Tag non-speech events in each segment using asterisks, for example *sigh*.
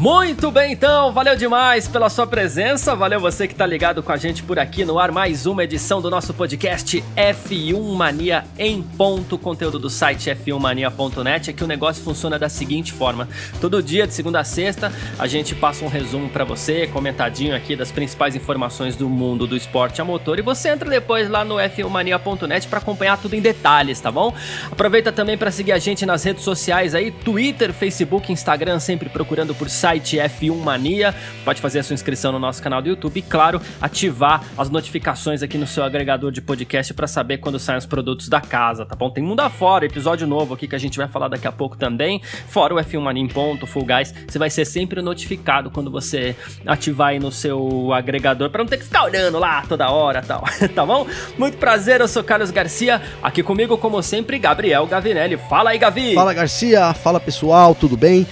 Muito bem, então, valeu demais pela sua presença, valeu você que tá ligado com a gente por aqui no ar, mais uma edição do nosso podcast F1 Mania em ponto, conteúdo do site f1mania.net, aqui o negócio funciona da seguinte forma, todo dia, de segunda a sexta, a gente passa um resumo para você, comentadinho aqui das principais informações do mundo do esporte a motor, e você entra depois lá no f1mania.net para acompanhar tudo em detalhes, tá bom? Aproveita também para seguir a gente nas redes sociais aí, Twitter, Facebook, Instagram, sempre procurando por site site F1 Mania. Pode fazer a sua inscrição no nosso canal do YouTube e, claro, ativar as notificações aqui no seu agregador de podcast para saber quando saem os produtos da casa, tá bom? Tem mundo afora, episódio novo aqui que a gente vai falar daqui a pouco também. Fora o F1 Mania em ponto, Full Guys, você vai ser sempre notificado quando você ativar aí no seu agregador para não ter que ficar olhando lá toda hora, tal, *laughs* tá bom? Muito prazer, eu sou Carlos Garcia, aqui comigo como sempre Gabriel Gavinelli. Fala aí, Gavi. Fala Garcia, fala pessoal, tudo bem?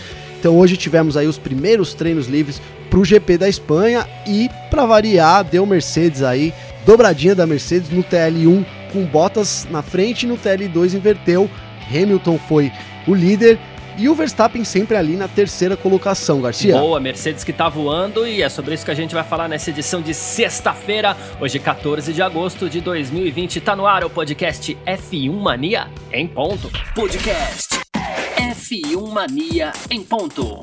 Então hoje tivemos aí os primeiros treinos livres para o GP da Espanha e para variar deu Mercedes aí dobradinha da Mercedes no TL1 com Bottas na frente e no TL2 inverteu. Hamilton foi o líder e o Verstappen sempre ali na terceira colocação, Garcia. Boa, Mercedes que tá voando e é sobre isso que a gente vai falar nessa edição de sexta-feira, hoje 14 de agosto de 2020. Tá no ar o podcast F1 Mania em ponto. Podcast F1 Mania em ponto.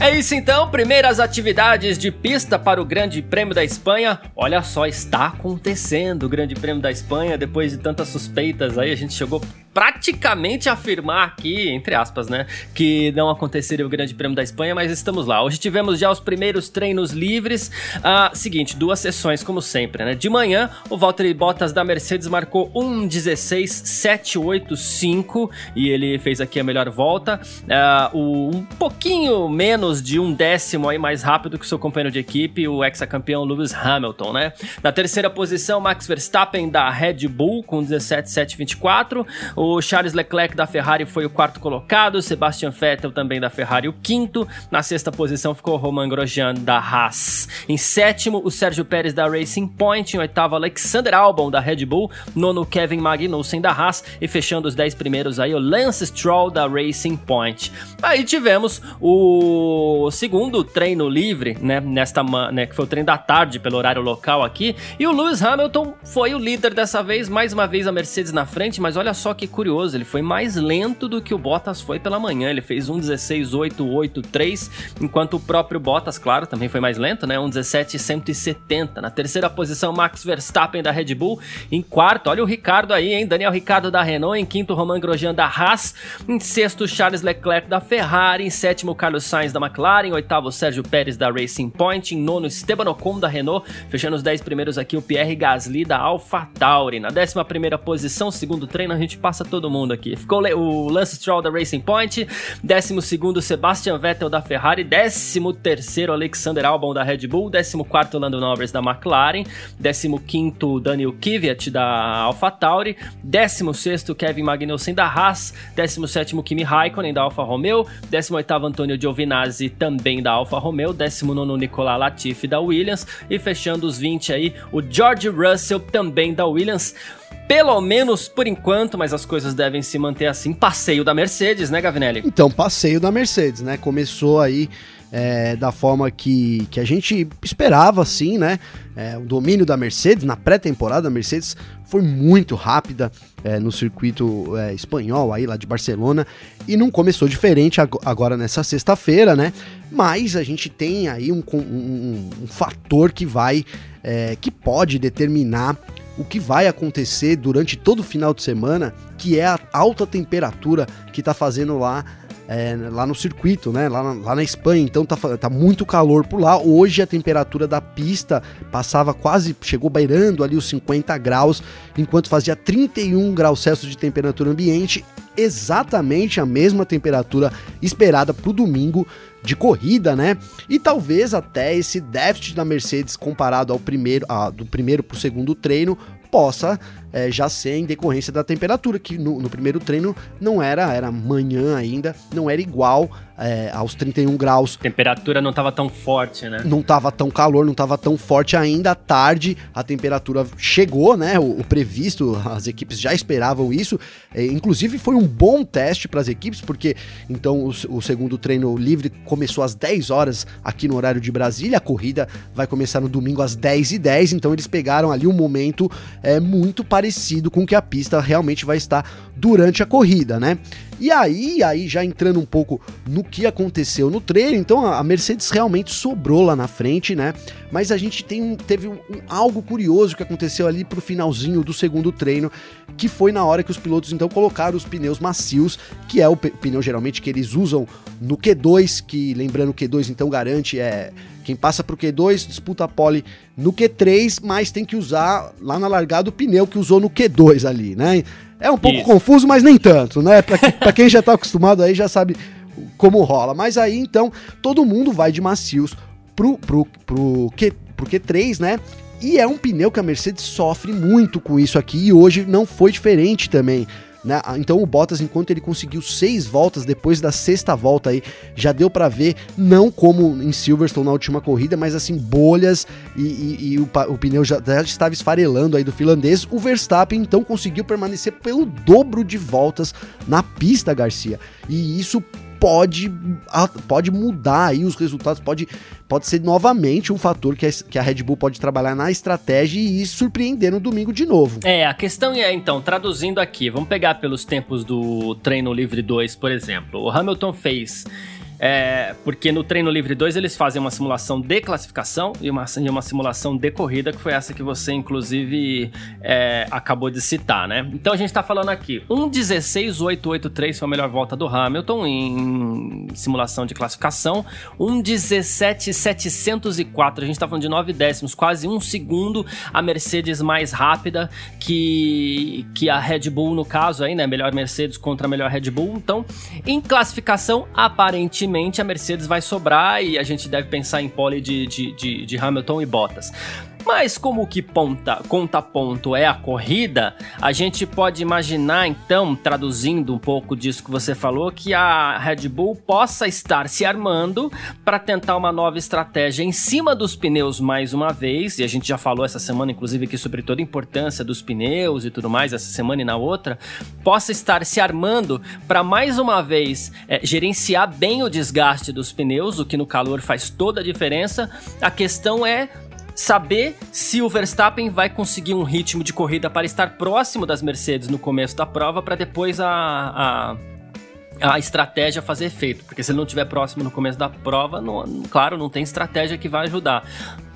É isso então, primeiras atividades de pista para o Grande Prêmio da Espanha. Olha só, está acontecendo o Grande Prêmio da Espanha depois de tantas suspeitas aí, a gente chegou praticamente afirmar aqui, entre aspas, né, que não aconteceria o Grande Prêmio da Espanha, mas estamos lá. Hoje tivemos já os primeiros treinos livres. Ah, seguinte, duas sessões, como sempre, né? De manhã, o Valtteri Bottas da Mercedes marcou 1:16.785 e ele fez aqui a melhor volta. Ah, o, um pouquinho menos de um décimo aí mais rápido que seu companheiro de equipe, o ex-campeão Lewis Hamilton, né? Na terceira posição, Max Verstappen da Red Bull com 17.724. O Charles Leclerc da Ferrari foi o quarto colocado, Sebastian Vettel também da Ferrari o quinto. Na sexta posição ficou Romain Grosjean da Haas. Em sétimo, o Sérgio Pérez da Racing Point. Em oitavo, Alexander Albon da Red Bull. Nono, Kevin Magnussen da Haas. E fechando os dez primeiros aí, o Lance Stroll da Racing Point. Aí tivemos o segundo treino livre, né, nesta, né, que foi o treino da tarde pelo horário local aqui. E o Lewis Hamilton foi o líder dessa vez, mais uma vez a Mercedes na frente, mas olha só que curioso, ele foi mais lento do que o Bottas foi pela manhã. Ele fez 1:16.883, enquanto o próprio Bottas, claro, também foi mais lento, né? 1:17.170. Na terceira posição, Max Verstappen da Red Bull. Em quarto, olha o Ricardo aí, hein? Daniel Ricardo da Renault. Em quinto, Romain Grosjean da Haas. Em sexto, Charles Leclerc da Ferrari. Em sétimo, Carlos Sainz da McLaren. Em oitavo, Sérgio Pérez da Racing Point. Em nono, Esteban Ocon da Renault. Fechando os dez primeiros aqui, o Pierre Gasly da AlphaTauri. Na décima primeira posição, segundo treino, a gente passa passa todo mundo aqui. Ficou o Lance Stroll da Racing Point, 12 Sebastian Vettel da Ferrari, 13 Alexander Albon da Red Bull, 14 Lando Norris da McLaren, 15 Daniel Kvyat da AlphaTauri, 16 Kevin Magnussen da Haas, 17 Kimi Raikkonen da Alfa Romeo, 18 Antonio Giovinazzi também da Alfa Romeo, 19 Nicolas Latifi da Williams e fechando os 20 aí o George Russell também da Williams. Pelo menos por enquanto, mas as coisas devem se manter assim. Passeio da Mercedes, né, Gavinelli? Então, passeio da Mercedes, né? Começou aí é, da forma que, que a gente esperava, assim, né? É, o domínio da Mercedes na pré-temporada da Mercedes foi muito rápida é, no circuito é, espanhol aí lá de Barcelona e não começou diferente agora nessa sexta-feira, né? Mas a gente tem aí um, um, um fator que vai, é, que pode determinar o que vai acontecer durante todo o final de semana, que é a alta temperatura que está fazendo lá é, lá no circuito, né? Lá na, lá na Espanha, então tá, tá muito calor por lá. Hoje a temperatura da pista passava quase, chegou beirando ali os 50 graus, enquanto fazia 31 graus Celsius de temperatura ambiente, exatamente a mesma temperatura esperada para o domingo de corrida, né? E talvez até esse déficit da Mercedes comparado ao primeiro, a, do primeiro para o segundo treino possa é, já ser em decorrência da temperatura, que no, no, primeiro treino não era, era manhã ainda, não era igual é, aos 31 graus. A temperatura não estava tão forte, né? Não estava tão calor, não estava tão forte ainda. À tarde a temperatura chegou, né? O, o previsto, as equipes já esperavam isso. É, inclusive foi um bom teste para as equipes, porque então o, o, segundo treino livre começou às 10 horas aqui no horário de Brasília. A corrida vai começar no domingo às 10 e 10 então eles pegaram ali um momento é, muito parecido com o que a pista realmente vai estar durante a corrida, né? E aí, aí já entrando um pouco no que aconteceu no treino, então a Mercedes realmente sobrou lá na frente, né? Mas a gente tem, teve um, um, algo curioso que aconteceu ali pro finalzinho do segundo treino, que foi na hora que os pilotos então colocaram os pneus macios, que é o pneu geralmente que eles usam no Q2, que lembrando o Q2 então garante é quem passa pro Q2 disputa a pole no Q3, mas tem que usar lá na largada o pneu que usou no Q2 ali, né? É um pouco Isso. confuso, mas nem tanto, né? Pra, pra quem já tá acostumado aí já sabe como rola. Mas aí então todo mundo vai de macios pro, pro, pro, Q, pro Q3, né? E é um pneu que a Mercedes sofre muito com isso aqui e hoje não foi diferente também. Né? Então o Bottas, enquanto ele conseguiu seis voltas, depois da sexta volta aí, já deu para ver, não como em Silverstone na última corrida, mas assim, bolhas e, e, e o, o, pneu já, já, estava esfarelando aí do finlandês. O Verstappen então conseguiu permanecer pelo dobro de voltas na pista, Garcia. E isso pode, pode mudar aí os resultados, pode, pode ser novamente um fator que a, que a Red Bull pode trabalhar na estratégia e surpreender no domingo de novo. É, a questão é, então, traduzindo aqui, vamos pegar pelos tempos do treino livre 2, por exemplo. O Hamilton fez é, porque no treino livre 2 eles fazem uma simulação de classificação e uma, e uma simulação de corrida, que foi essa que você, inclusive, é, acabou de citar, né? Então a gente tá falando aqui: 1.16.883 foi a melhor volta do Hamilton em simulação de classificação, 1.17.704, a gente tá falando de 9 décimos, quase um segundo a Mercedes mais rápida que, que a Red Bull, no caso aí, né? Melhor Mercedes contra a melhor Red Bull. Então, em classificação, aparentemente a Mercedes vai sobrar e a gente deve pensar em pole de, de, de, de Hamilton e Bottas. Mas como que ponta, conta ponto é a corrida, a gente pode imaginar então, traduzindo um pouco disso que você falou, que a Red Bull possa estar se armando para tentar uma nova estratégia em cima dos pneus mais uma vez, e a gente já falou essa semana inclusive aqui sobre toda a importância dos pneus e tudo mais, essa semana e na outra, possa estar se armando para mais uma vez é, gerenciar bem o desgaste dos pneus, o que no calor faz toda a diferença. A questão é saber se o Verstappen vai conseguir um ritmo de corrida para estar próximo das Mercedes no começo da prova, para depois a, a, a, estratégia fazer efeito. Porque se ele não estiver próximo no começo da prova, não, claro, não tem estratégia que vai ajudar.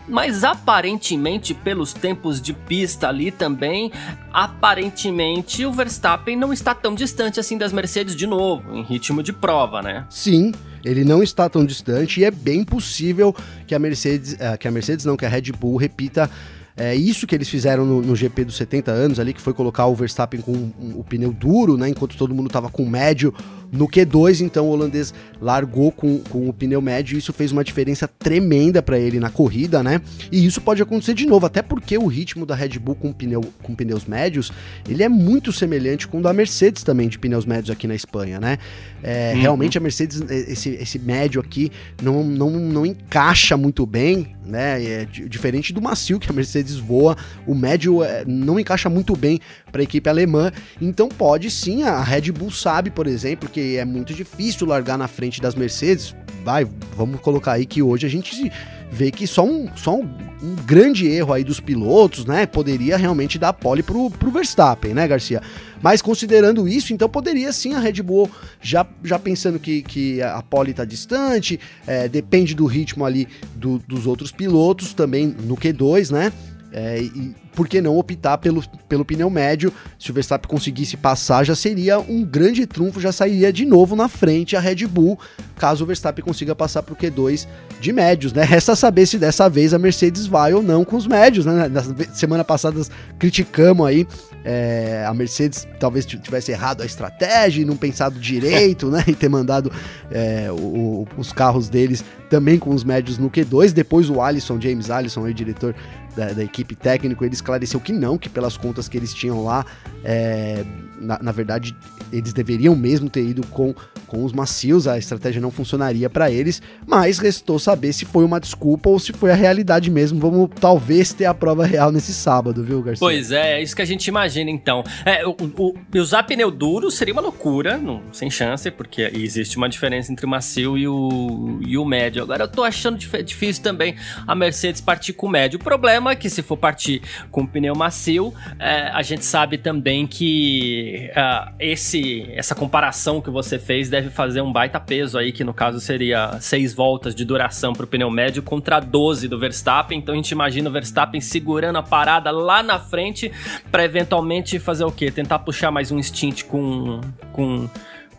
Mas aparentemente, pelos tempos de pista ali também, aparentemente o Verstappen não está tão distante assim das Mercedes de novo, em ritmo de prova, né? Sim, ele não está tão distante e é bem possível que a Mercedes, eh, que a Mercedes não, que a Red Bull repita é isso que eles fizeram no, no, GP dos 70 anos ali, que foi colocar o Verstappen com o pneu duro, né? Enquanto todo mundo tava com médio no Q2, então o holandês largou com, com o pneu médio e isso fez uma diferença tremenda para ele na corrida, né? E isso pode acontecer de novo, até porque o ritmo da Red Bull com, pneu, com pneus médios, ele é muito semelhante com o da Mercedes também, de pneus médios aqui na Espanha, né? É, uhum. Realmente a Mercedes, esse, esse médio aqui, não, não, não encaixa muito bem, né? É diferente do macio que a Mercedes voa, o médio é, não encaixa muito bem para a equipe alemã. Então pode sim, a Red Bull sabe, por exemplo, que é muito difícil largar na frente das Mercedes. Vai, vamos colocar aí que hoje a gente vê que só um, só um, um grande erro aí dos pilotos, né, poderia realmente dar pole pro, pro Verstappen, né, Garcia? Mas considerando isso, então poderia sim a Red Bull, já, já pensando que, que a pole está distante, é, depende do ritmo ali do, dos outros pilotos também no Q2, né? É, e por que não optar pelo, pelo pneu médio? Se o Verstappen conseguisse passar, já seria um grande trunfo, já sairia de novo na frente a Red Bull, caso o Verstappen consiga passar para o Q2 de médios, né? Resta saber se dessa vez a Mercedes vai ou não com os médios, né? Na semana passada criticamos aí é, a Mercedes talvez tivesse errado a estratégia e não pensado direito, né? *laughs* E ter mandado é, o, os carros deles também com os médios no Q2. Depois o Alisson, James Alisson, o diretor da, da, equipe técnico, ele esclareceu que não, que pelas contas que eles tinham lá, é, na, na, verdade, eles deveriam mesmo ter ido com, com os macios, a estratégia não funcionaria para eles, mas restou saber se foi uma desculpa ou se foi a realidade mesmo. Vamos talvez ter a prova real nesse sábado, viu, Garcia? Pois é, é isso que a gente imagina então. É, o, o, usar pneu duro seria uma loucura, não, sem chance, porque existe uma diferença entre o macio e o, e o médio. Agora eu tô achando difícil também a Mercedes partir com o médio. O problema é que se for partir com pneu macio, é, a gente sabe também que uh, esse, essa comparação que você fez deve fazer um baita peso aí, que no caso seria seis voltas de duração para o pneu médio contra 12 do Verstappen. Então a gente imagina o Verstappen segurando a parada lá na frente para eventualmente fazer o quê? Tentar puxar mais um stint com. com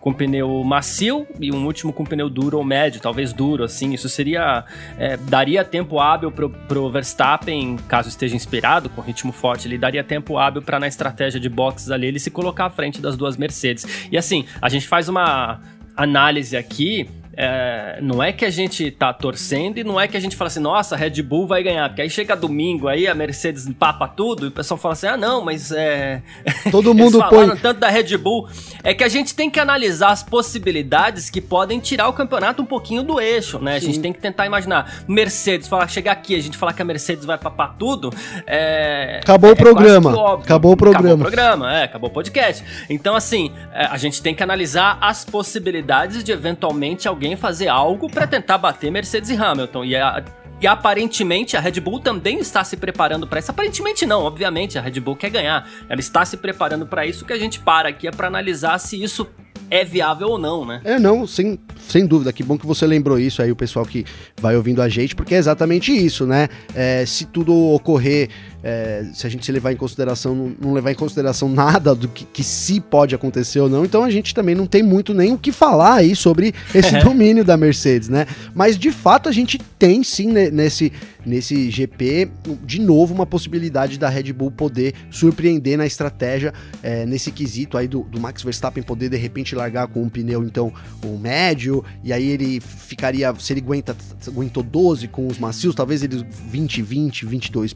com pneu macio e um último com pneu duro ou médio, talvez duro, assim. Isso seria. É, daria tempo hábil pro, pro Verstappen, caso esteja inspirado, com ritmo forte, ele daria tempo hábil para na estratégia de boxes ali ele se colocar à frente das duas Mercedes. E assim, a gente faz uma análise aqui é, não é que a gente tá torcendo e não é que a gente fala assim, nossa, a Red Bull vai ganhar. Porque aí chega domingo, aí a Mercedes papa tudo e o pessoal fala assim, ah, não, mas é. *laughs* Todo mundo põe. tanto da Red Bull. É que a gente tem que analisar as possibilidades que podem tirar o campeonato um pouquinho do eixo, né? A gente tem que tentar imaginar. Mercedes, falar, chegar aqui, a gente falar que a Mercedes vai papar tudo. É, acabou é, o programa. Acabou o programa. Acabou o programa, é, acabou o podcast. Então, assim, é, a gente tem que analisar as possibilidades de eventualmente alguém alguém fazer algo para tentar bater Mercedes e Hamilton. E a, e aparentemente a Red Bull também está se preparando para isso. Aparentemente não, obviamente a Red Bull quer ganhar. Ela está se preparando para isso. Que a gente para aqui é para analisar se isso é viável ou não, né? É, não, sem, sem dúvida. Que bom que você lembrou isso aí, o pessoal que vai ouvindo a gente, porque é exatamente isso, né? É, se tudo ocorrer, é, se a gente levar em consideração, não, levar em consideração nada do que, que, se pode acontecer ou não, então a gente também não tem muito nem o que falar aí sobre esse domínio da Mercedes, né? Mas de fato a gente tem sim né, nesse nesse GP, de novo, uma possibilidade da Red Bull poder surpreender na estratégia, é, nesse quesito aí do, do, Max Verstappen poder de repente largar com um pneu, então, um médio, e aí ele ficaria, se ele aguenta, aguentou 12 com os macios, talvez ele 20, 20, 22,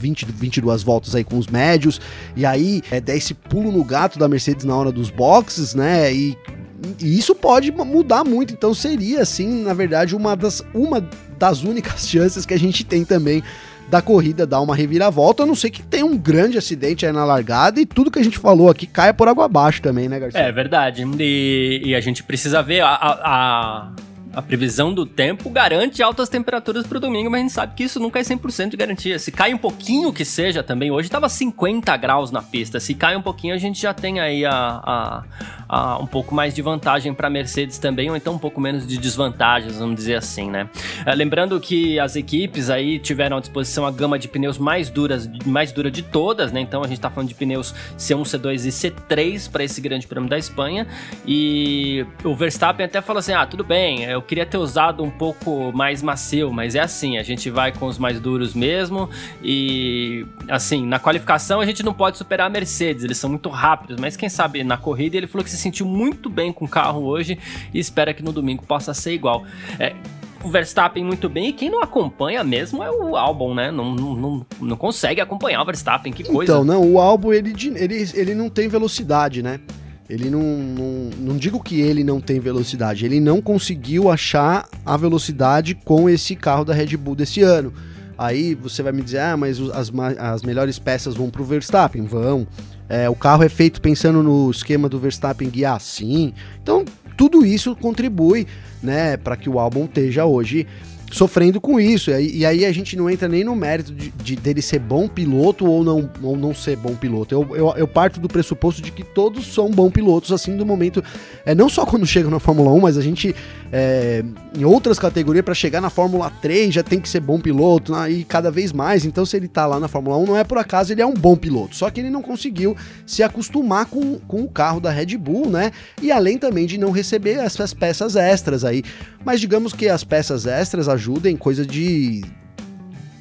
20, 22 voltas aí com os médios, e aí é, der esse pulo no gato da Mercedes na hora dos boxes, né, e e isso pode mudar muito, então seria assim, na verdade, uma das, uma das únicas *laughs* chances que a gente tem também da corrida dar uma reviravolta, a não ser que tenha um grande acidente aí na largada e tudo que a gente falou aqui caia por água abaixo também, né, Garcia? É verdade. E, e a gente precisa ver a, a, a previsão do tempo garante altas temperaturas para o domingo, mas a gente sabe que isso nunca é 100% de garantia. Se cai um pouquinho que seja também, hoje estava 50 graus na pista, se cai um pouquinho a gente já tem aí a, a, a um pouco mais de vantagem para a Mercedes também, ou então um pouco menos de desvantagens, vamos dizer assim, né? É, lembrando que as equipes aí tiveram à disposição a gama de pneus mais duras, mais dura de todas, né? Então a gente está falando de pneus C1, C2 e C3 para esse Grande Prêmio da Espanha, e o Verstappen até falou assim: ah, tudo bem, eu eu queria ter usado um pouco mais macio, mas é assim, a gente vai com os mais duros mesmo e assim, na qualificação a gente não pode superar a Mercedes, eles são muito rápidos, mas quem sabe na corrida ele falou que se sentiu muito bem com o carro hoje e espera que no domingo possa ser igual. É, o Verstappen muito bem e quem não acompanha mesmo é o álbum, né? Não, não, não, consegue acompanhar o Verstappen, que coisa. Então, não, o álbum ele, ele, ele não tem velocidade, né? Ele não, não, não digo que ele não tem velocidade, ele não conseguiu achar a velocidade com esse carro da Red Bull desse ano. Aí você vai me dizer, ah, mas as, as melhores peças vão para o Verstappen? Vão. É, o carro é feito pensando no esquema do Verstappen guiar? Sim. Então, tudo isso contribui né, para que o álbum esteja hoje sofrendo com isso. E, aí a gente não entra nem no mérito de, de, dele ser bom piloto ou não, ou não ser bom piloto. Eu, eu, eu, parto do pressuposto de que todos são bons pilotos, assim, do momento. É, não só quando *laughs* chegam na Fórmula 1, mas a gente, é, em outras categorias, para chegar na Fórmula 3 já tem que ser bom piloto, né, e cada vez mais. Então, se ele tá lá na Fórmula 1, não é por acaso, ele é um bom piloto. Só que ele não conseguiu se acostumar com, com o carro da Red Bull, né? E além também de não receber essas peças extras aí. Mas digamos que as peças extras ajudem coisa de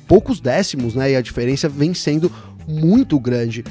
poucos décimos, né? E a diferença vem sendo muito grande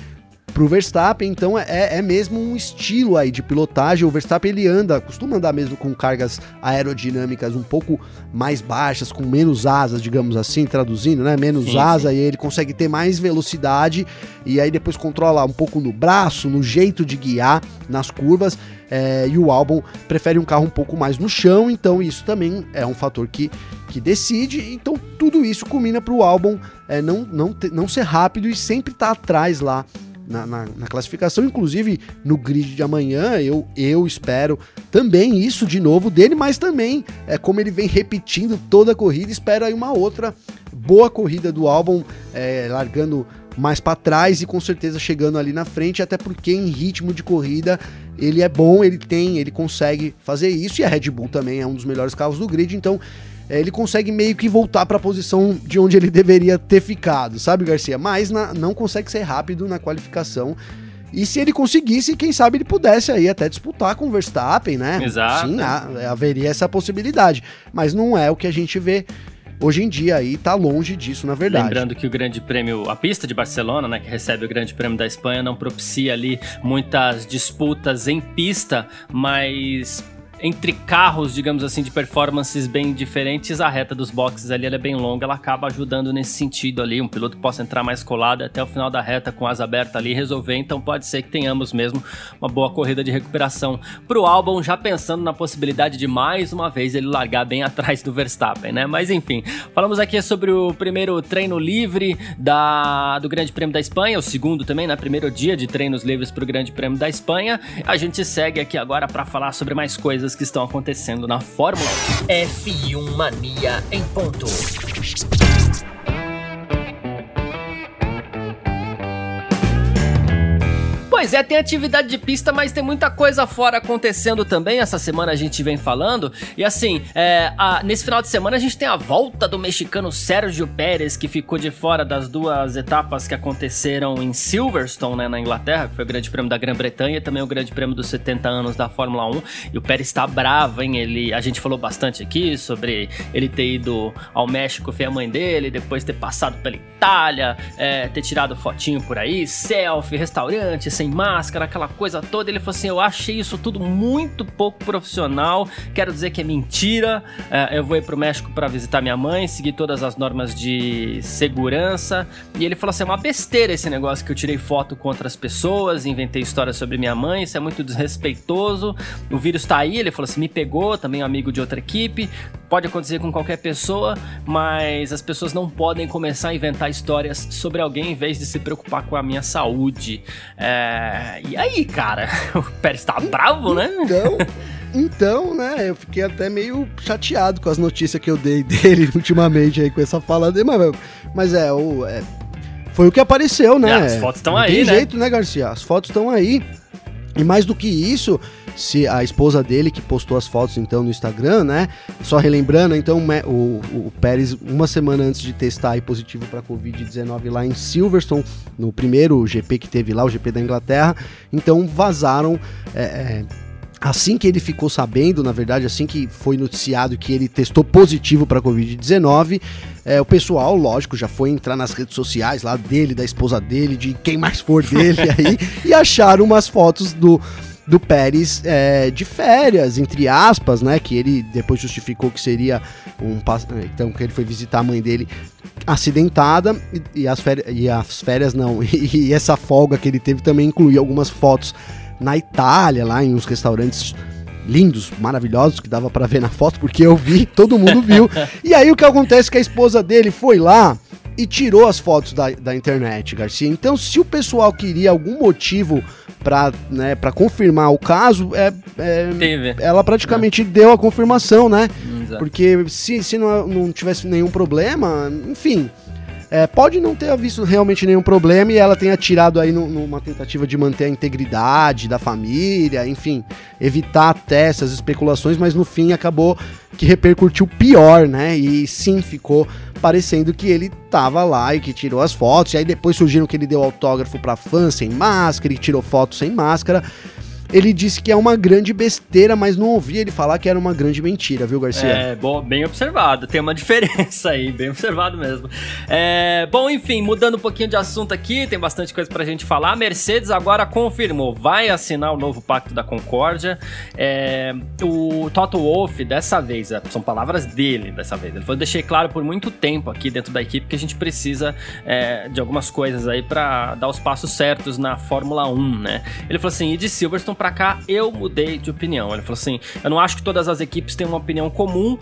pro Verstappen, então é, é mesmo um estilo aí de pilotagem. O Verstappen ele anda, costuma andar mesmo com cargas aerodinâmicas um pouco mais baixas, com menos asas, digamos assim, traduzindo, né? Menos sim, asa sim. e ele consegue ter mais velocidade e aí depois controla um pouco no braço, no jeito de guiar nas curvas. É, e o álbum prefere um carro um pouco mais no chão, então isso também é um fator que, que decide. Então tudo isso culmina para o álbum é, não, não, não ser rápido e sempre estar tá atrás lá na, na, na, classificação, inclusive no grid de amanhã, eu, eu espero também isso de novo dele, mas também é como ele vem repetindo toda a corrida, espero aí uma outra boa corrida do álbum, é, largando mais para trás e com certeza chegando ali na frente, até porque em ritmo de corrida ele é bom, ele tem, ele consegue fazer isso e a Red Bull também é um dos melhores carros do grid, então é, ele consegue meio que voltar para a posição de onde ele deveria ter ficado, sabe, Garcia? Mas na, não consegue ser rápido na qualificação. E se ele conseguisse, quem sabe ele pudesse aí até disputar com o Verstappen, né? Exato. Sim, há, haveria essa possibilidade. Mas não é o que a gente vê hoje em dia aí tá longe disso, na verdade. Lembrando que o Grande Prêmio, a pista de Barcelona, né, que recebe o Grande Prêmio da Espanha, não propicia ali muitas disputas em pista, mas entre carros, digamos assim, de performances bem diferentes, a reta dos boxes ali é bem longa, ela acaba ajudando nesse sentido ali, um piloto possa entrar mais colado até o final da reta com asa aberta ali e resolver, então pode ser que tenhamos mesmo uma boa corrida de recuperação pro Albon, já pensando na possibilidade de mais uma vez ele largar bem *laughs* atrás do Verstappen, né? Mas enfim, falamos aqui sobre o primeiro treino livre da, do Grande Prêmio da Espanha, o segundo também, né? Primeiro dia de treinos livres pro Grande Prêmio da Espanha. A gente segue aqui agora para falar sobre mais coisas coisas que estão acontecendo na Fórmula 1. F1 Mania em ponto. Pois é, tem atividade de pista, mas tem muita coisa fora acontecendo também. Essa semana a gente vem falando. E assim, é, a, nesse final de semana a gente tem a volta do mexicano Sérgio Pérez, que ficou de fora das duas etapas que aconteceram em Silverstone, né, na Inglaterra, que foi o Grande Prêmio da Grã-Bretanha e também o Grande Prêmio dos 70 anos da Fórmula 1. E o Pérez tá bravo, hein? Ele, a gente falou bastante aqui sobre ele ter ido ao México ver a mãe dele, depois ter passado pela Itália, é, ter tirado fotinho por aí, selfie, restaurante, sem máscara, aquela coisa toda. Ele falou assim: Eu achei isso tudo muito pouco profissional. Quero dizer que é mentira. É, eu vou ir pro México para visitar minha mãe, seguir todas as normas de segurança. E ele falou assim: é uma besteira esse negócio que eu tirei foto com outras pessoas, inventei histórias sobre minha mãe. Isso é muito desrespeitoso. O vírus tá aí. Ele falou assim: me pegou, também um amigo de outra equipe. Pode acontecer com qualquer pessoa, mas as pessoas não podem começar a inventar histórias sobre alguém em vez de se preocupar com a minha saúde. É... E aí, cara? *laughs* O Pérez tá bravo, né? Então. Então, né, eu fiquei até meio chateado com as notícias que eu dei dele *laughs* ultimamente aí com essa fala dele, mas, mas é, o, é, foi o que apareceu, né? É, as fotos estão aí, tem né? jeito, né, Garcia? As fotos estão aí. E mais do que isso, se a esposa dele que postou as fotos então no Instagram, né? Só relembrando, então o, o Pérez uma semana antes de testar aí positivo para COVID-19 lá em Silverstone, no primeiro GP que teve lá, o GP da Inglaterra, então vazaram é, é, Assim que ele ficou sabendo, na verdade, assim que foi noticiado que ele testou positivo para Covid-19, é, o pessoal, lógico, já foi entrar nas redes sociais lá dele, da esposa dele, de quem mais for dele *laughs* aí, e acharam umas fotos do, do Pérez é, de férias, entre aspas, né? Que ele depois justificou que seria um. Então, que ele foi visitar a mãe dele acidentada e, e as, férias, e as férias não. E, *laughs* e essa folga que ele teve também incluía algumas fotos na Itália, lá em uns restaurantes lindos, maravilhosos, que dava para ver na foto, porque eu vi, todo mundo viu. *laughs* e aí o que acontece é que a esposa dele foi lá e tirou as fotos da, da internet, Garcia. Então, se o pessoal queria algum motivo para né, confirmar o caso, é, é ela praticamente é. deu a confirmação, né? Exato. Porque se, se não, não tivesse nenhum problema, enfim. É, pode não ter visto realmente nenhum problema e ela tenha tirado aí no, numa tentativa de manter a integridade da família, enfim, evitar até essas especulações, mas no fim acabou que repercutiu pior, né? E sim, ficou parecendo que ele tava lá e que tirou as fotos. E aí depois surgiram que ele deu autógrafo para fã sem máscara e tirou foto sem máscara. Ele disse que é uma grande besteira, mas não ouvi ele falar que era uma grande mentira, viu, Garcia? É, bom, bem observado. Tem uma *laughs* diferença aí, bem observado mesmo. É, bom, enfim, mudando um pouquinho de assunto aqui, tem bastante coisa pra gente falar. A Mercedes agora confirmou, vai assinar o novo Pacto da Concórdia. É, o Toto Wolff, dessa vez, é, são palavras dele dessa vez. Ele falou: deixei claro por muito tempo aqui dentro da equipe que a gente precisa é, de algumas coisas aí para dar os passos certos na Fórmula 1, né? Ele falou assim: e de Silverstone pra cá eu mudei de opinião. Ele falou assim: eu não acho que todas as equipes têm uma opinião comum,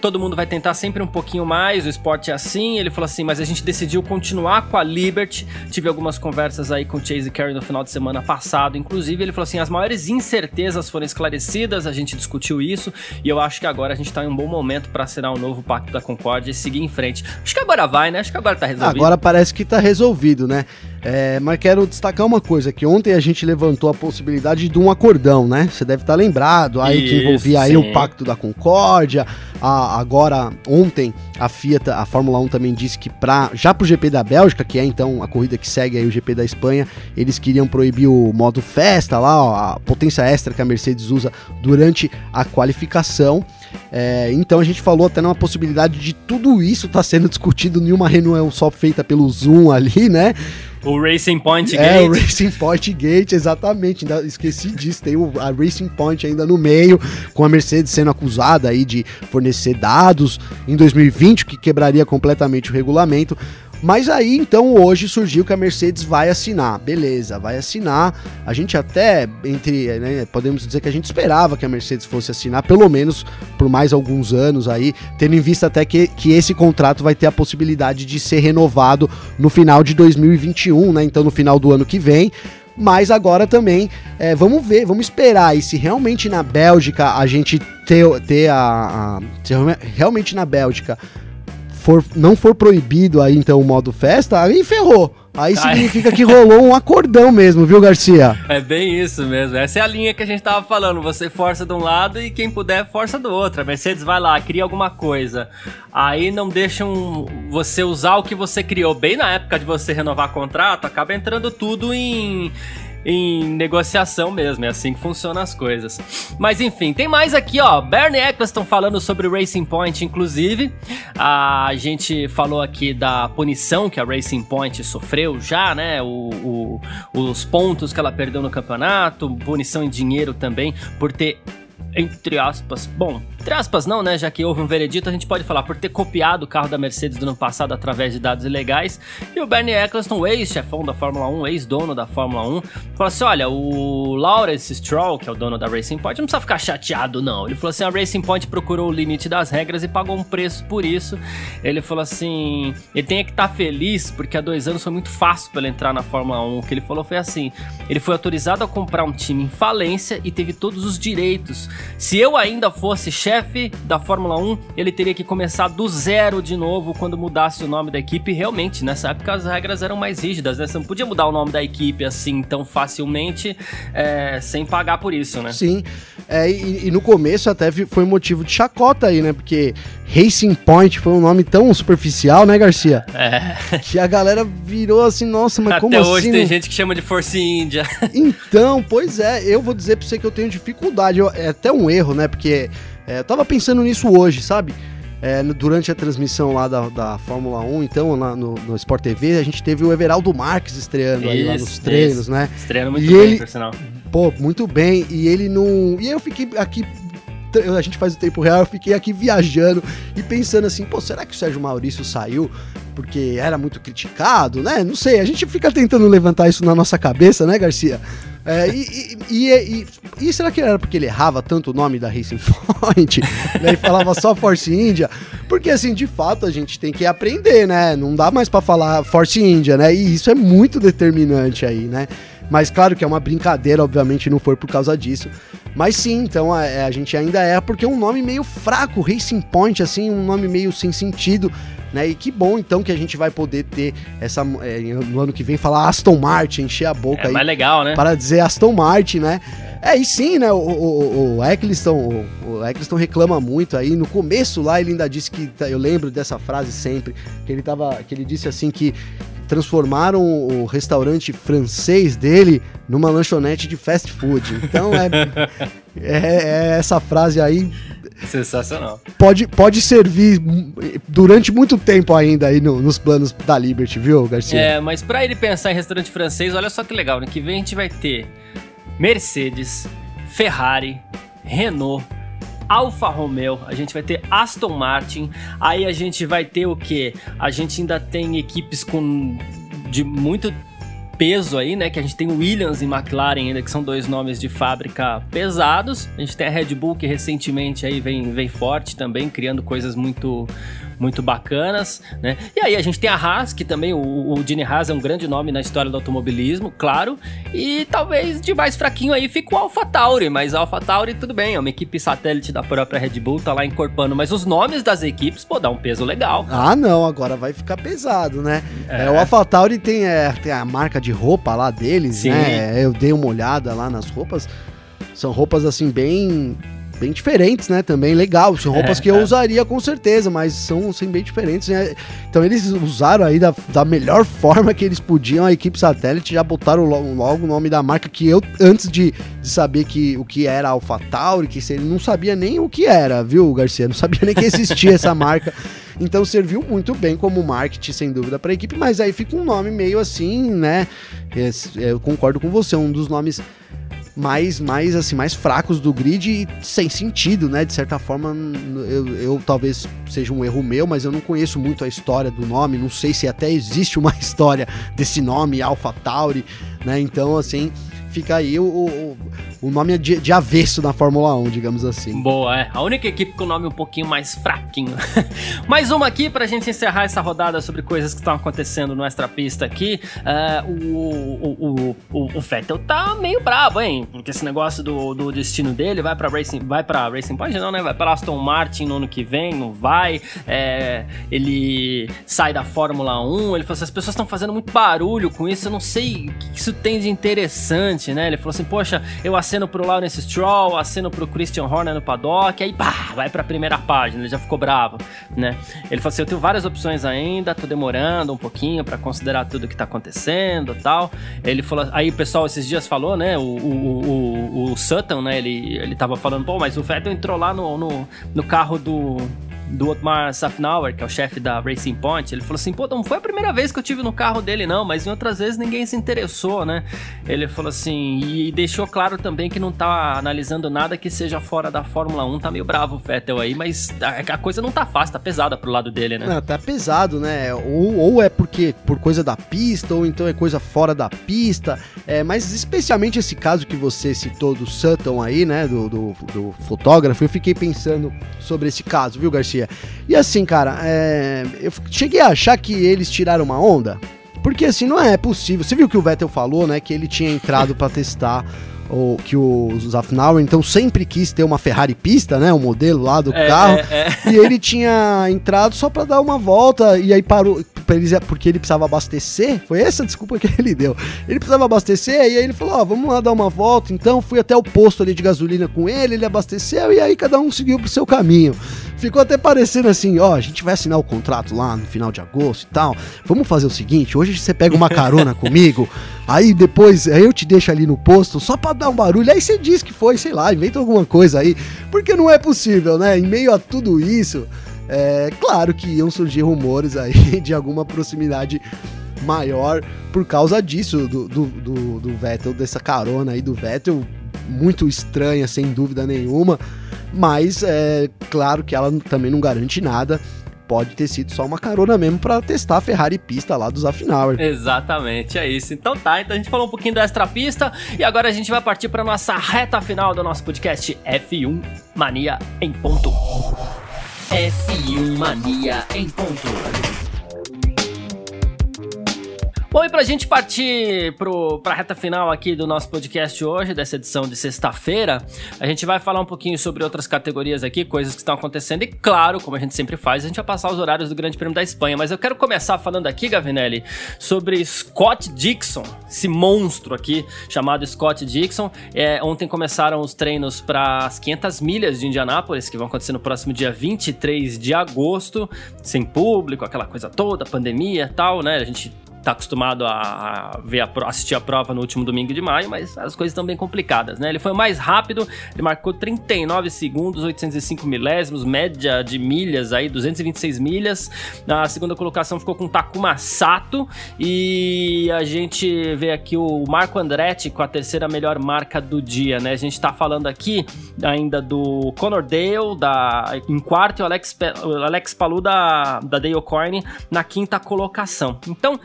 todo mundo vai tentar sempre um pouquinho mais, o esporte é assim. Ele falou assim: mas a gente decidiu continuar com a Liberty. Tive algumas conversas aí com o Chase Carey no final de semana passado, inclusive. Ele falou assim: as maiores incertezas foram esclarecidas, a gente discutiu isso e eu acho que agora a gente tá em um bom momento para assinar um novo Pacto da Concórdia e seguir em frente. Acho que agora vai, né? Acho que agora tá resolvido. Agora parece que tá resolvido, né? É, mas quero destacar uma coisa, que ontem a gente levantou a possibilidade de um acordão, né? Você deve estar lembrado, aí Isso, que envolvia aí o Pacto da Concórdia, a, agora, ontem, a Fiat, a Fórmula 1 também disse que pra, já pro GP da Bélgica, que é então a corrida que segue aí o GP da Espanha, eles queriam proibir o modo festa lá, ó, a potência extra que a Mercedes usa durante a qualificação. É, então a gente falou até numa possibilidade de tudo isso estar tá sendo discutido em uma reunião só feita pelo Zoom ali, né? O Racing Point Gate. É, o Racing Point Gate, exatamente. Ainda esqueci disso. Tem o, a Racing Point ainda no meio, com a Mercedes sendo acusada aí de fornecer dados em 2020, que quebraria completamente o regulamento. Mas aí então hoje surgiu que a Mercedes vai assinar, beleza, vai assinar. A gente até entre, né, podemos dizer que a gente esperava que a Mercedes fosse assinar pelo menos por mais alguns anos aí, tendo em vista até que, que esse contrato vai ter a possibilidade de ser renovado no final de 2021, né? Então no final do ano que vem. Mas agora também é, vamos ver, vamos esperar. E se realmente na Bélgica a gente ter, ter a, a se realmente na Bélgica for, não for proibido aí então o modo festa, aí ferrou. Aí significa que rolou um acordão mesmo, viu, Garcia? É bem isso mesmo. Essa é a linha que a gente tava falando. Você força de um lado e quem puder força do outro. A Mercedes vai lá, cria alguma coisa. Aí não deixam você usar o que você criou bem na época de você renovar contrato, acaba entrando tudo em em negociação mesmo, é assim que funcionam as coisas. Mas enfim, tem mais aqui, ó. Bernie Eccleston falando sobre Racing Point, inclusive. A gente falou aqui da punição que a Racing Point sofreu já, né? O, o, os pontos que ela perdeu no campeonato, punição em dinheiro também por ter entre aspas, bom, entre aspas não, né, já que houve um veredito, a gente pode falar por ter copiado o carro da Mercedes do ano passado através de dados ilegais, e o Bernie Eccleston, ex-chefão da Fórmula 1, ex-dono da Fórmula 1, falou assim, olha, o Lawrence Stroll, que é o dono da Racing Point, não precisa ficar chateado não, ele falou assim, a Racing Point procurou o limite das regras e pagou um preço por isso, ele falou assim, ele tem que estar tá feliz, porque há dois anos foi muito fácil para ele entrar na Fórmula 1, o que ele falou foi assim, ele foi autorizado a comprar um time em falência e teve todos os direitos. Se eu ainda fosse chefe da Fórmula 1, ele teria que começar do zero de novo quando mudasse o nome da equipe. Realmente, nessa época as regras eram mais rígidas, né? Você não podia mudar o nome da equipe assim tão facilmente é, sem pagar por isso, né? Sim. É, e, e, no começo até foi motivo de chacota aí, né? Porque Racing Point foi um nome tão superficial, né, Garcia? É. Que a galera virou assim, nossa, mas Até como assim? Até hoje tem gente que chama de Force India. Então, pois é, eu vou dizer pra você que eu tenho dificuldade. Eu, é até um erro, né? Porque é, eu tava pensando nisso hoje, sabe? É, durante a transmissão lá da, da Fórmula 1, então, lá no, no Sport TV, a gente teve o Everaldo Marques estreando isso, aí lá nos treinos, isso. né? Estreando muito e bem, ele, por sinal. Pô, muito bem. E ele não. E eu fiquei aqui a gente faz o tempo real, eu fiquei aqui viajando e pensando assim, pô, será que o Sérgio Maurício saiu porque era muito criticado, né? Não sei, a gente fica tentando levantar isso na nossa cabeça, né, Garcia? É, e, e, e, e, será que era porque ele errava tanto o nome da Racing Point? né, e falava só Force India? Porque, assim, de fato, a gente tem que aprender, né? Não dá mais para falar Force India, né? E isso é muito determinante aí, né? Mas claro que é uma brincadeira, obviamente não foi por causa disso. Mas sim, então a, a gente ainda é, porque é um nome meio fraco, Racing Point, assim, um nome meio sem sentido. Né? E que bom então que a gente vai poder ter essa é, no ano que vem falar Aston Martin, encher a boca é aí. mais legal, né? Para dizer Aston Martin, né? É, e sim, né? O, o, o Eccleston, o, o Eccleston reclama muito aí. No começo lá ele ainda disse que eu lembro dessa frase sempre, que ele tava, que ele disse assim que transformaram o restaurante francês dele numa lanchonete de fast food. Então é, *laughs* é, é essa frase aí Sensacional. Pode, pode servir durante muito tempo ainda aí no, nos planos da Liberty, viu, Garcia? É, mas para ele pensar em restaurante francês, olha só que legal, no que vem a gente vai ter Mercedes, Ferrari, Renault, Alfa Romeo, a gente vai ter Aston Martin, aí a gente vai ter o que? A gente ainda tem equipes com de muito peso aí, né? Que a gente tem Williams e McLaren ainda, que são dois nomes de fábrica pesados. A gente tem a Red Bull que recentemente aí vem, vem forte também, criando coisas muito muito bacanas, né? E aí a gente tem a Haas, que também o, o Gene Haas é um grande nome na história do automobilismo, claro, e talvez de mais fraquinho aí fica o AlphaTauri, mas a AlphaTauri tudo bem, é uma equipe satélite da própria Red Bull, tá lá encorpando, mas os nomes das equipes, pô, dá um peso legal. Ah, não, agora vai ficar pesado, né? É. É, o AlphaTauri tem, é, tem a marca de roupa lá deles, Sim. né? Eu dei uma olhada lá nas roupas, são roupas assim bem bem diferentes, né? Também legal. São roupas é, que eu é. usaria com certeza, mas são assim, bem diferentes. Né? Então eles usaram aí da, da melhor *laughs* forma que eles podiam a equipe satélite, já botaram logo, logo o nome da marca que eu, antes de, de saber que, o que era AlphaTauri, que ele não sabia nem o que era, viu, Garcia? Não sabia nem que existia essa *laughs* marca. Então serviu muito bem como marketing, sem dúvida, para a equipe, mas aí fica um nome meio assim, né? Eu concordo com você, um dos nomes mais, mais assim, mais fracos do grid e sem sentido, né? De certa forma, eu, eu talvez seja um erro meu, mas eu não conheço muito a história do nome, não sei se até existe uma *laughs* história desse nome, Alpha Tauri, né? Então, assim, fica aí o, o, o nome de, de, avesso na Fórmula 1, digamos assim. Boa, é. A única equipe com o nome um pouquinho mais fraquinho. *laughs* mais uma aqui pra gente encerrar essa rodada sobre coisas que estão acontecendo no Extra Pista aqui. Uh, o, o, o, Vettel tá meio brabo, hein? Porque esse negócio do, do destino dele vai pra Racing, vai pra Racing Point, não, né? Vai pra Aston Martin no ano que vem, não vai. É, ele sai da Fórmula 1. Ele falou assim: as pessoas estão fazendo muito barulho com isso, eu não sei o que isso tem de interessante né? Ele falou assim: Poxa, eu aceno pro Lawrence Stroll, aceno pro Christian Horner no paddock, aí pá, vai pra primeira página, ele já ficou bravo, né? Ele falou assim: Eu tenho várias opções ainda, tô demorando um pouquinho para considerar tudo que tá acontecendo tal. Ele falou, aí o pessoal esses dias falou, né? O, o, o, o Sutton, né? Ele, ele tava falando, pô, mas o Vettel entrou lá no, no, no carro do do Otmar Safnauer, que é o chefe da Racing Point, ele falou assim: pô, não foi a primeira vez que eu tive no carro dele, não, mas em outras vezes ninguém se interessou, né? Ele falou assim, e deixou claro também que não tá analisando nada que seja fora da Fórmula 1, tá meio bravo o Vettel aí, mas a, coisa não tá fácil, tá pesada pro lado dele, né? Não, tá pesado, né? Ou, ou é porque por coisa da pista, ou então é coisa fora da pista, é, mas especialmente esse caso que você citou do Sutton aí, né? Do, do, do fotógrafo, eu fiquei pensando sobre esse caso, viu, Garcia? E assim, cara, é, eu cheguei a achar que eles tiraram uma onda. Porque assim, não é possível. Você viu que o Vettel falou, né? Que ele tinha entrado para testar o, que o Zafnauer então sempre quis ter uma Ferrari pista, né? O modelo lá do é, carro. É, é. E ele tinha entrado só para dar uma volta e aí parou porque ele precisava abastecer. Foi essa desculpa que ele deu. Ele precisava abastecer e aí ele falou: Ó, oh, vamos lá dar uma volta. Então fui até o posto ali de gasolina com ele, ele abasteceu e aí cada um seguiu pro seu caminho. Ficou até parecendo assim, ó, a gente vai assinar o contrato lá no final de agosto e tal. Vamos fazer o seguinte, hoje você pega uma carona comigo, *laughs* aí depois eu te deixo ali no posto só para dar um barulho. Aí você diz que foi, sei lá, inventa alguma coisa aí, porque não é possível, né? Em meio a tudo isso, é claro que iam surgir rumores aí *laughs* de alguma proximidade maior por causa disso, do, do, do, do Vettel, dessa carona aí do Vettel, muito estranha, sem dúvida nenhuma mas é claro que ela também não garante nada. Pode ter sido só uma carona mesmo para testar a Ferrari pista lá do Zafnauer. Exatamente, é isso. Então tá, então a gente falou um pouquinho da extra pista e agora a gente vai partir para nossa reta final do nosso podcast F1 Mania em ponto. F1 Mania em ponto. Bom, e pra gente partir pro, pra reta final aqui do nosso podcast hoje, dessa edição de sexta-feira, a gente vai falar um pouquinho sobre outras categorias aqui, coisas que estão acontecendo, e claro, como a gente sempre faz, a gente vai passar os horários do Grande Prêmio da Espanha. Mas eu quero começar falando aqui, Gavinelli, sobre Scott Dixon, esse monstro aqui chamado Scott Dixon. É, ontem começaram os treinos para as 500 milhas de Indianápolis, que vão acontecer no próximo dia 23 de agosto, sem público, aquela coisa toda, pandemia e tal, né? A gente tá acostumado a ver a, assistir a prova no último domingo de maio, mas as coisas estão bem complicadas, né? Ele foi o mais rápido, ele marcou 39 segundos, 805 milésimos, média de milhas aí, 226 milhas. Na segunda colocação ficou com Takuma Sato e a gente vê aqui o Marco Andretti com a terceira melhor marca do dia, né? A gente tá falando aqui ainda do Conor Dale da, em quarto e o Alex, o Alex Palu da, da Dale Corne na quinta colocação. Então,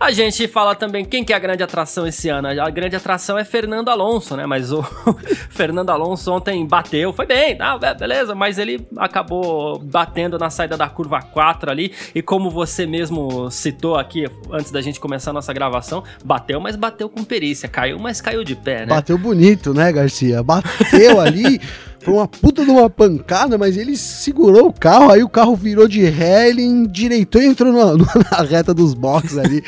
a gente fala também quem que é a grande atração esse ano. A grande atração é Fernando Alonso, né? Mas o *laughs* Fernando Alonso ontem bateu, foi bem, tá, beleza, mas ele acabou batendo na saída da curva 4 ali. E como você mesmo citou aqui antes da gente começar a nossa gravação, bateu, mas bateu com perícia. Caiu, mas caiu de pé, né? Bateu bonito, né, Garcia? Bateu ali. *laughs* Foi uma puta de uma pancada, mas ele segurou o carro, aí o carro virou de ré, ele endireitou e entrou na, *laughs* na reta dos boxes ali.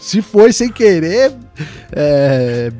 Se foi sem querer, é,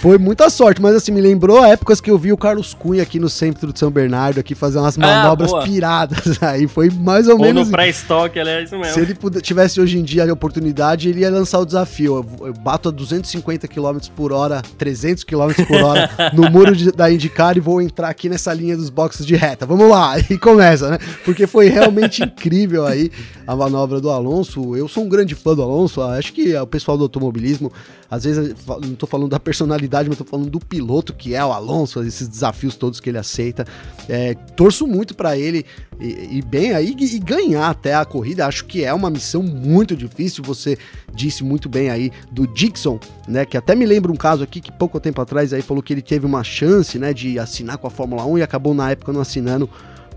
foi muita sorte, mas assim, me lembrou épocas que eu vi o Carlos Cunha aqui no centro de São Bernardo aqui fazer umas ah, manobras ah, piradas. *laughs* Aí foi mais ou, ou menos. no pré-estoque, é isso mesmo. Se ele tivesse hoje em dia a oportunidade, ele ia lançar o desafio. Eu, bato a 250 km por hora, 300 km por hora *laughs* no muro de, da Indicar e vou entrar aqui nessa linha dos boxes de reta. Vamos lá! *laughs* E começa, né? Porque foi realmente incrível aí a manobra do Alonso. Eu sou um grande fã do Alonso, acho que o pessoal do automobilismo, às vezes, não tô falando da personalidade mas tô falando do piloto que é o Alonso, esses desafios todos que ele aceita. É, torço muito para ele e, bem aí e ganhar até a corrida. Acho que é uma missão muito difícil. Você disse muito bem aí do Dixon, né? Que até me lembra um caso aqui que pouco tempo atrás aí falou que ele teve uma chance, né, de assinar com a Fórmula 1 e acabou na época não assinando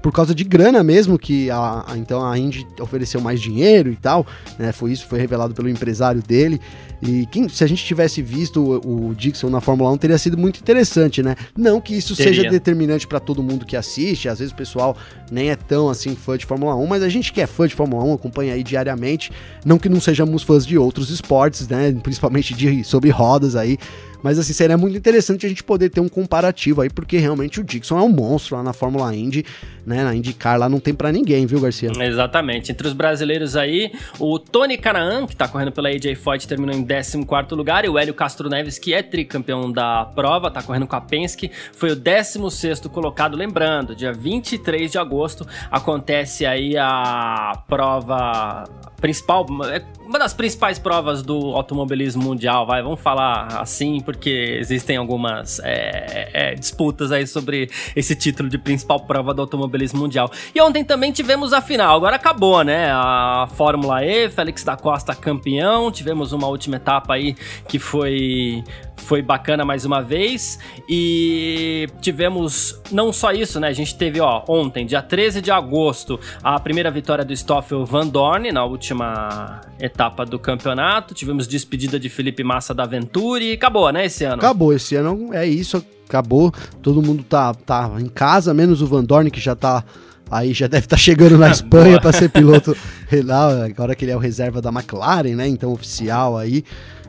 por causa de grana mesmo, que a, a, então a Indy ofereceu mais dinheiro e tal, né? Foi isso, foi revelado pelo empresário dele. E quem, se a gente tivesse visto o, o Dixon na Fórmula 1, teria sido muito interessante, né? Não que isso Teria. seja determinante para todo mundo que assiste, às vezes o pessoal nem é tão assim fã de Fórmula 1, mas a gente que é fã de Fórmula 1 acompanha aí diariamente, não que não sejamos fãs de outros esportes, né? Principalmente de sobre rodas aí. Mas assim, seria muito interessante a gente poder ter um comparativo aí, porque realmente o Dixon é um monstro lá na Fórmula Indy, né? Na IndyCar lá não tem para ninguém, viu, Garcia? Exatamente. Entre os brasileiros aí, o Tony Canaan, que tá correndo pela AJ Foyt, terminou em 14 lugar, e o Hélio Castro Neves, que é tricampeão da prova, tá correndo com a Penske, foi o 16 colocado. Lembrando, dia 23 de agosto acontece aí a prova principal, é uma das principais provas do automobilismo mundial, vai, vamos falar assim, porque existem algumas é, é, disputas aí sobre esse título de principal prova do automobilismo mundial. E ontem também tivemos a final, agora acabou, né? A Fórmula E, Félix da Costa campeão, tivemos uma última etapa aí que foi foi bacana mais uma vez. E tivemos não só isso, né? A gente teve, ó, ontem, dia 13 de agosto, a primeira vitória do Stoffel Van Dorn na última etapa do campeonato. Tivemos despedida de Felipe Massa da Venturi acabou, né, esse ano? Acabou, esse ano é isso, acabou. Todo mundo tá, tá em casa, menos o Van Dorn, que já tá aí já deve estar tá chegando na *laughs* Espanha para ser piloto *laughs* lá, agora que ele é o reserva da McLaren, né? Então oficial aí.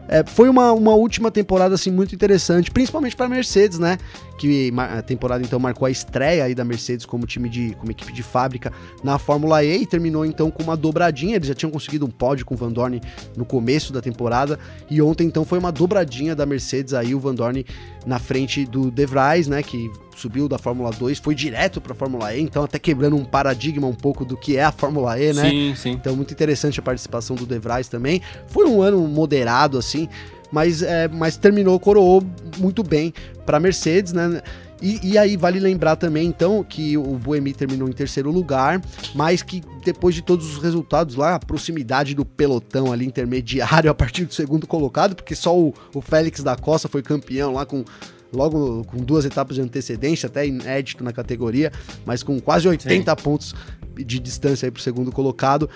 É, foi uma, uma última temporada assim muito interessante, principalmente para Mercedes, né? Que a temporada então marcou a estreia aí da Mercedes como time de como equipe de fábrica na Fórmula E e terminou então com uma dobradinha. Eles já tinham conseguido um pódio com o Van Dorn no começo da temporada e ontem então foi uma dobradinha da Mercedes aí o Van Dorn na frente do De Vries, né? Que subiu da Fórmula 2, foi direto para a Fórmula E, então até quebrando um paradigma um pouco do que é a Fórmula E, né? Sim, sim. Então muito interessante a participação do De Vries também. Foi um ano moderado assim, mas, é, mas terminou, coroou muito bem para Mercedes, né? E, e, aí vale lembrar também, então, que o Boemi terminou em terceiro lugar, mas que depois de todos os resultados lá, a proximidade do pelotão ali intermediário *laughs* a partir do segundo colocado, porque só o, o Félix da Costa foi campeão lá com logo com duas etapas de antecedência, até inédito na categoria, mas com quase 80 Sim. pontos de distância aí pro segundo colocado.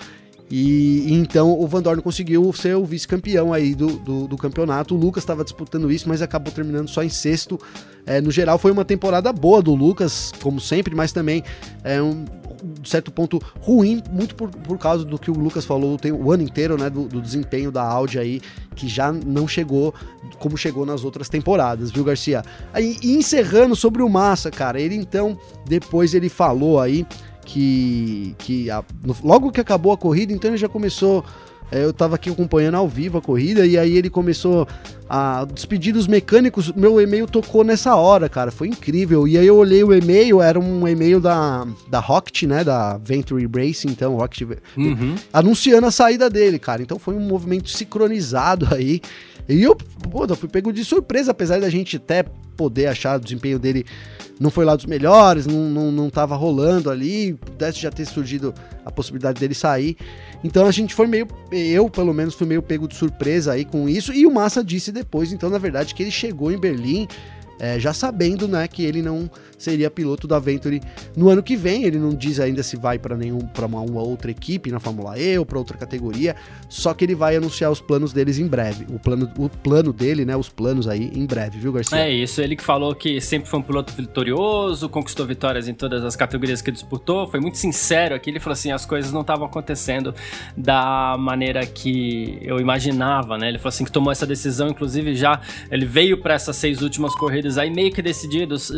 E, e, então o Van Dorn conseguiu ser o vice-campeão aí do, do, do, campeonato. O Lucas estava disputando isso, mas acabou terminando só em sexto. É, no geral, foi uma temporada boa do Lucas, como sempre, mas também é um, certo ponto ruim, muito por, por causa do que o Lucas falou tem, o ano inteiro, né? Do, do desempenho da Audi aí, que já não chegou como chegou nas outras temporadas, viu, Garcia? Aí, e encerrando sobre o Massa, cara, ele então, depois ele falou aí que, que a, logo que acabou a corrida, então ele já começou. É, eu tava aqui acompanhando ao vivo a corrida e aí ele começou a despedir dos mecânicos. Meu e-mail tocou nessa hora, cara. Foi incrível. E aí eu olhei o e-mail, era um e-mail da, da Rocket, né? Da Venture Racing, então, Rocket, uhum. anunciando a saída dele, cara. Então foi um movimento sincronizado aí. E eu, eu fui pego de surpresa, apesar da gente até poder achar o desempenho dele não foi lá dos melhores, não, não, não tava rolando ali, pudesse já ter surgido a possibilidade dele sair. Então a gente foi meio, eu pelo menos fui meio pego de surpresa aí com isso, e o Massa disse depois, então na verdade, que ele chegou em Berlim é, já sabendo né, que ele não seria piloto da Venturi no ano que vem. Ele não diz ainda se vai para nenhum para uma, uma, outra equipe na Fórmula E ou para outra categoria, só que ele vai anunciar os planos deles em breve. O plano, o plano dele, né, os planos aí em breve, viu, Garcia? É isso, ele que falou que sempre foi um piloto vitorioso, conquistou vitórias em todas as categorias que disputou, foi muito sincero aqui, ele falou assim, as coisas não estavam acontecendo da maneira que eu imaginava, né? Ele falou assim que tomou essa decisão, inclusive já ele veio para essas seis últimas corridas aí meio que decididos,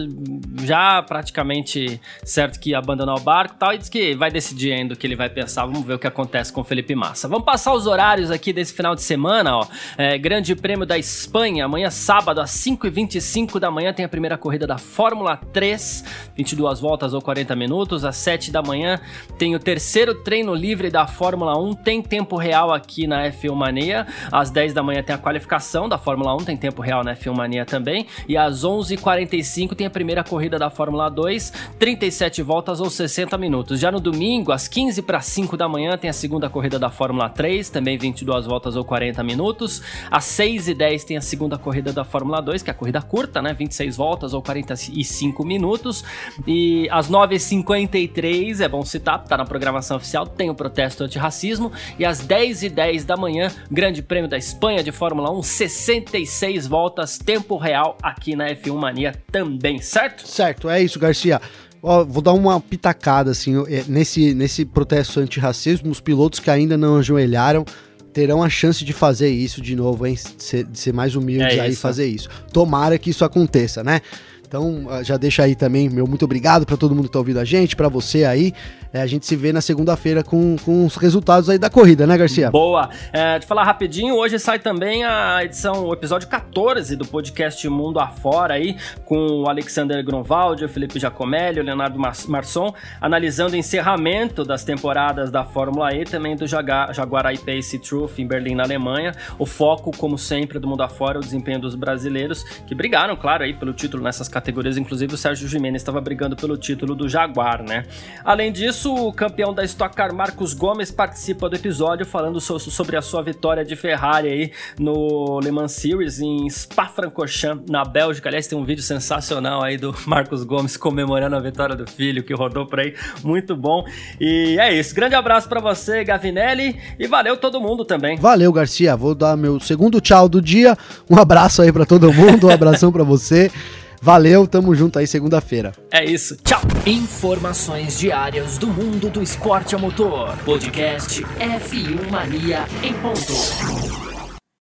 já praticamente certo que ia abandonar o barco e tal, e diz que vai decidir ainda o que ele vai pensar. Vamos ver o que acontece com o Felipe Massa. Vamos passar os horários aqui desse final de semana, ó. É, Grande Prêmio da Espanha, amanhã sábado, às 5h25 da manhã, tem a primeira corrida da Fórmula 3, 22 voltas ou 40 minutos. Às 7 da manhã tem o terceiro treino livre da Fórmula 1, tem tempo real aqui na F1 Mania. Às 10 da manhã tem a qualificação da Fórmula 1, tem tempo real na F1 Mania também. E às 11h45 tem a primeira corrida da Fórmula 2, 37 voltas ou 60 minutos. Já no domingo, às 15 para 5 da manhã, tem a segunda corrida da Fórmula 3, também 22 voltas ou 40 minutos. Às 6h10 tem a segunda corrida da Fórmula 2, que é a corrida curta, né? 26 voltas ou 45 minutos. E às 9h53, é bom citar, tá na programação oficial, tem o protesto antirracismo. E às 10h10 da manhã, Grande Prêmio da Espanha de Fórmula 1, 66 voltas, tempo real aqui na F1 Mania também, certo? Certo, é isso, Garcia. Ó, vou dar uma pitacada, assim, é, nesse, nesse protesto antirracismo, os pilotos que ainda não ajoelharam terão a chance de fazer isso de novo, hein? De ser, de ser mais humildes é aí e fazer isso. Tomara que isso aconteça, né? Então, ah, já deixa aí também meu muito obrigado para todo mundo que tá ouvindo a gente, para você aí. É, a gente se vê na segunda-feira com, com os resultados aí da corrida, né, Garcia? Boa. É, de falar rapidinho, hoje sai também a edição, o episódio 14 do podcast Mundo Afora aí, com o Alexander Grunwald, o Felipe Giacomelli, o Leonardo Marçom, analisando o encerramento das temporadas da Fórmula E, também do Jaguar, Jaguar I-Pace Truth em Berlim, na Alemanha. O foco, como sempre, do Mundo Afora, o desempenho dos brasileiros, que brigaram, claro, aí pelo título nessas inclusive o Sérgio Jimenez estava brigando pelo título do Jaguar, né? Além disso, isso, o campeão da Stock Car Marcos Gomes participa do episódio falando so sobre a sua vitória de Ferrari aí no Le Mans Series em Spa-Francorchamps, na Bélgica. Aliás, tem um vídeo sensacional aí do *laughs* Marcos Gomes comemorando a vitória do filho que rodou por aí, muito bom. E é isso. Grande abraço para você, Gavinelli, e valeu todo mundo também. Valeu, Garcia. Vou dar meu segundo tchau do dia. Um abraço aí para todo mundo, um abração para você. *laughs* Valeu, tamo junto aí segunda-feira. É isso, tchau. Informações diárias do mundo do esporte a motor. Podcast F1 Mania em ponto.